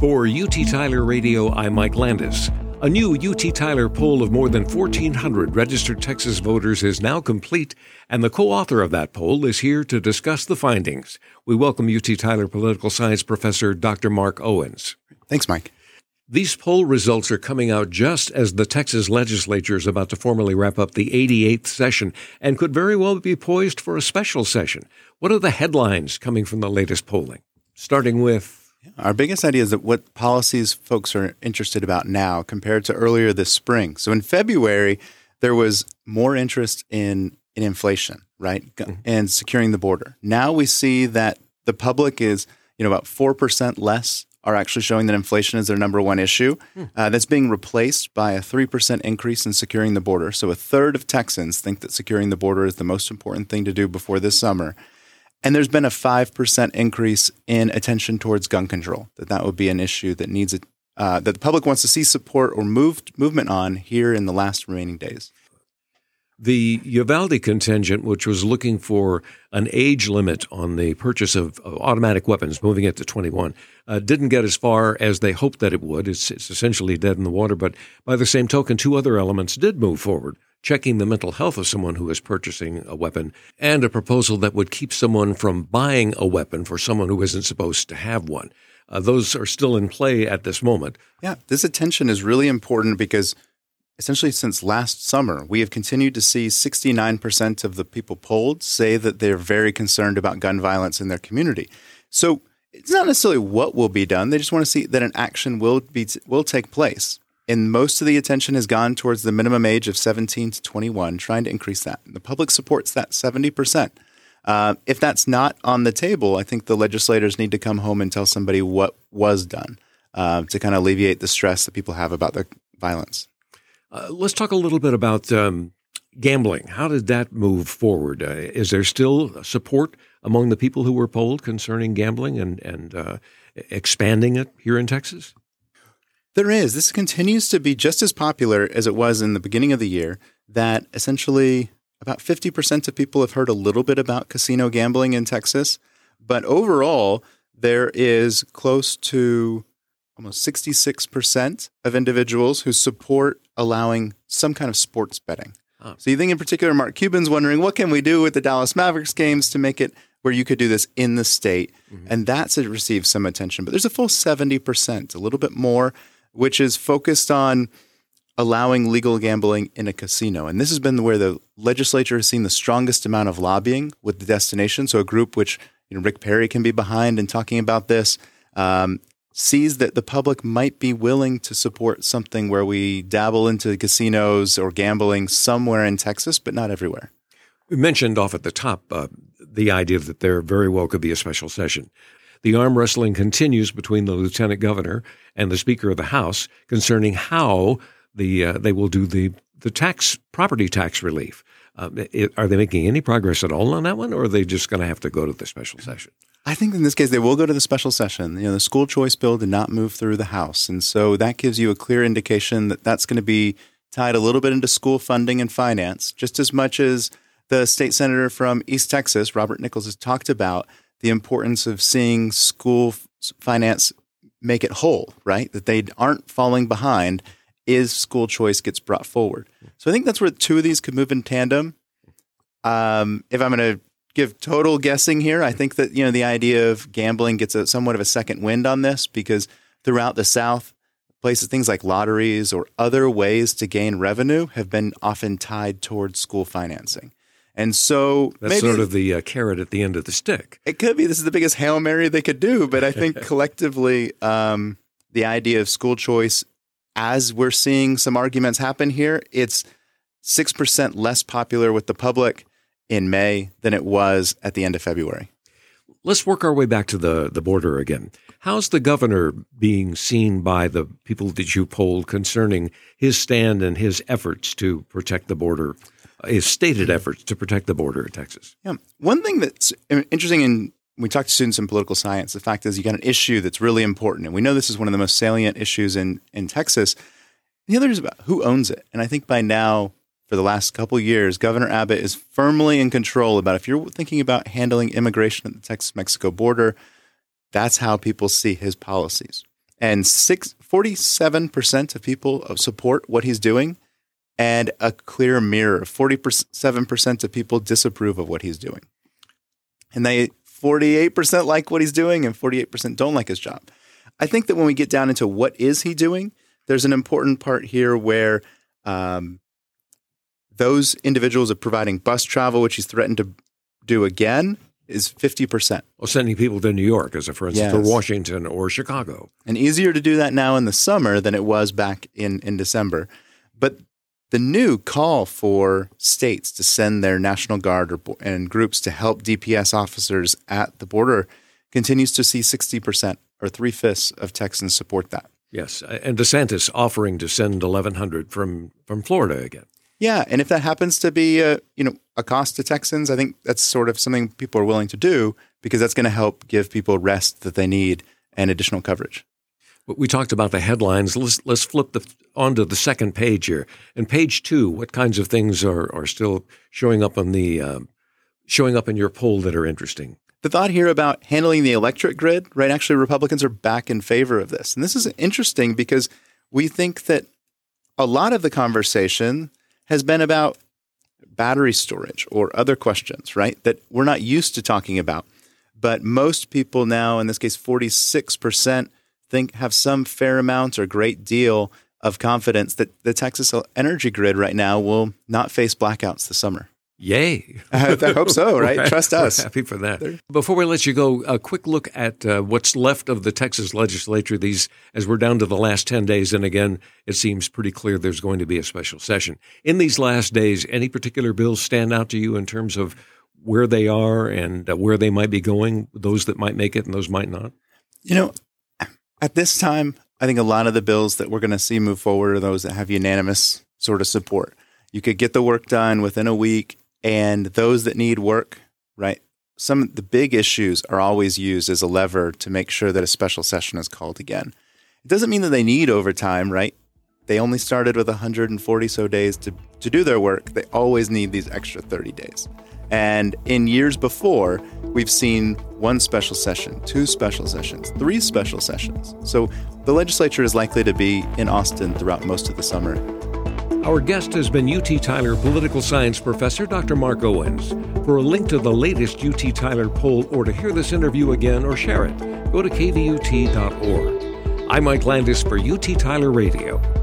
For UT Tyler Radio, I'm Mike Landis. A new UT Tyler poll of more than 1,400 registered Texas voters is now complete, and the co author of that poll is here to discuss the findings. We welcome UT Tyler political science professor Dr. Mark Owens. Thanks, Mike. These poll results are coming out just as the Texas legislature is about to formally wrap up the 88th session and could very well be poised for a special session. What are the headlines coming from the latest polling? Starting with our biggest idea is that what policies folks are interested about now compared to earlier this spring. So in February, there was more interest in in inflation, right, mm-hmm. and securing the border. Now we see that the public is, you know, about four percent less are actually showing that inflation is their number one issue. Hmm. Uh, that's being replaced by a 3% increase in securing the border. So a third of Texans think that securing the border is the most important thing to do before this summer. And there's been a 5% increase in attention towards gun control, that that would be an issue that needs it, uh, that the public wants to see support or moved, movement on here in the last remaining days. The Uvalde contingent, which was looking for an age limit on the purchase of, of automatic weapons, moving it to 21, uh, didn't get as far as they hoped that it would. It's, it's essentially dead in the water. But by the same token, two other elements did move forward checking the mental health of someone who is purchasing a weapon, and a proposal that would keep someone from buying a weapon for someone who isn't supposed to have one. Uh, those are still in play at this moment. Yeah, this attention is really important because essentially since last summer, we have continued to see 69% of the people polled say that they're very concerned about gun violence in their community. So it's not necessarily what will be done; they just want to see that an action will be will take place and most of the attention has gone towards the minimum age of 17 to 21, trying to increase that. The public supports that 70%. Uh, if that's not on the table, I think the legislators need to come home and tell somebody what was done uh, to kind of alleviate the stress that people have about the violence. Uh, let's talk a little bit about um, gambling. How did that move forward? Uh, is there still support among the people who were polled concerning gambling and, and uh, expanding it here in Texas? There is. This continues to be just as popular as it was in the beginning of the year, that essentially about 50% of people have heard a little bit about casino gambling in Texas. But overall, there is close to almost 66% of individuals who support allowing some kind of sports betting. Oh. So you think in particular, Mark Cuban's wondering, what can we do with the Dallas Mavericks games to make it where you could do this in the state? Mm-hmm. And that's received some attention. But there's a full 70%, a little bit more which is focused on allowing legal gambling in a casino. And this has been where the legislature has seen the strongest amount of lobbying with the destination. So a group which you know, Rick Perry can be behind in talking about this um, sees that the public might be willing to support something where we dabble into casinos or gambling somewhere in Texas, but not everywhere. We mentioned off at the top uh, the idea that there very well could be a special session. The arm wrestling continues between the lieutenant governor and the Speaker of the House concerning how the uh, they will do the the tax property tax relief. Uh, it, are they making any progress at all on that one, or are they just going to have to go to the special session? I think in this case they will go to the special session. You know, the school choice bill did not move through the House, and so that gives you a clear indication that that's going to be tied a little bit into school funding and finance, just as much as the state senator from East Texas, Robert Nichols, has talked about the importance of seeing school finance make it whole, right? That they aren't falling behind is school choice gets brought forward. So I think that's where two of these could move in tandem. Um, if I'm going to give total guessing here, I think that you know the idea of gambling gets a somewhat of a second wind on this because throughout the South, places things like lotteries or other ways to gain revenue have been often tied towards school financing. And so that's maybe, sort of the uh, carrot at the end of the stick. It could be this is the biggest hail mary they could do, but I think collectively, um, the idea of school choice, as we're seeing some arguments happen here, it's six percent less popular with the public in May than it was at the end of February. Let's work our way back to the the border again. How's the governor being seen by the people that you polled concerning his stand and his efforts to protect the border his stated efforts to protect the border of Texas. Yeah. One thing that's interesting in we talk to students in political science, the fact is you got an issue that's really important. And we know this is one of the most salient issues in, in Texas. The other is about who owns it. And I think by now, for the last couple years, Governor Abbott is firmly in control about if you're thinking about handling immigration at the Texas Mexico border, that's how people see his policies. And six, 47% of people support what he's doing, and a clear mirror 47% of people disapprove of what he's doing. And they 48% like what he's doing, and 48% don't like his job. I think that when we get down into what is he doing, there's an important part here where um, those individuals are providing bus travel, which he's threatened to do again, is 50%. Well, sending people to New York, as a for instance, yes. or Washington or Chicago. And easier to do that now in the summer than it was back in, in December. But the new call for states to send their National Guard or, and groups to help DPS officers at the border continues to see 60% or three fifths of Texans support that. Yes, and DeSantis offering to send 1,100 from from Florida again. Yeah, and if that happens to be a you know a cost to Texans, I think that's sort of something people are willing to do because that's going to help give people rest that they need and additional coverage. We talked about the headlines. Let's let's flip the onto the second page here. And page two, what kinds of things are are still showing up on the um, showing up in your poll that are interesting? the thought here about handling the electric grid, right? Actually, Republicans are back in favor of this. And this is interesting because we think that a lot of the conversation has been about battery storage or other questions, right? That we're not used to talking about. But most people now, in this case, 46%, think have some fair amount or great deal of confidence that the Texas energy grid right now will not face blackouts this summer. Yay. I hope so, right? Trust us. happy for that. Before we let you go, a quick look at uh, what's left of the Texas legislature these as we're down to the last 10 days and again, it seems pretty clear there's going to be a special session. In these last days, any particular bills stand out to you in terms of where they are and uh, where they might be going, those that might make it and those might not? You know, at this time, I think a lot of the bills that we're going to see move forward are those that have unanimous sort of support. You could get the work done within a week and those that need work, right? Some of the big issues are always used as a lever to make sure that a special session is called again. It doesn't mean that they need overtime, right? They only started with 140 so days to, to do their work. They always need these extra 30 days. And in years before, we've seen one special session, two special sessions, three special sessions. So the legislature is likely to be in Austin throughout most of the summer. Our guest has been UT Tyler political science professor Dr. Mark Owens. For a link to the latest UT Tyler poll or to hear this interview again or share it, go to kvut.org. I'm Mike Landis for UT Tyler Radio.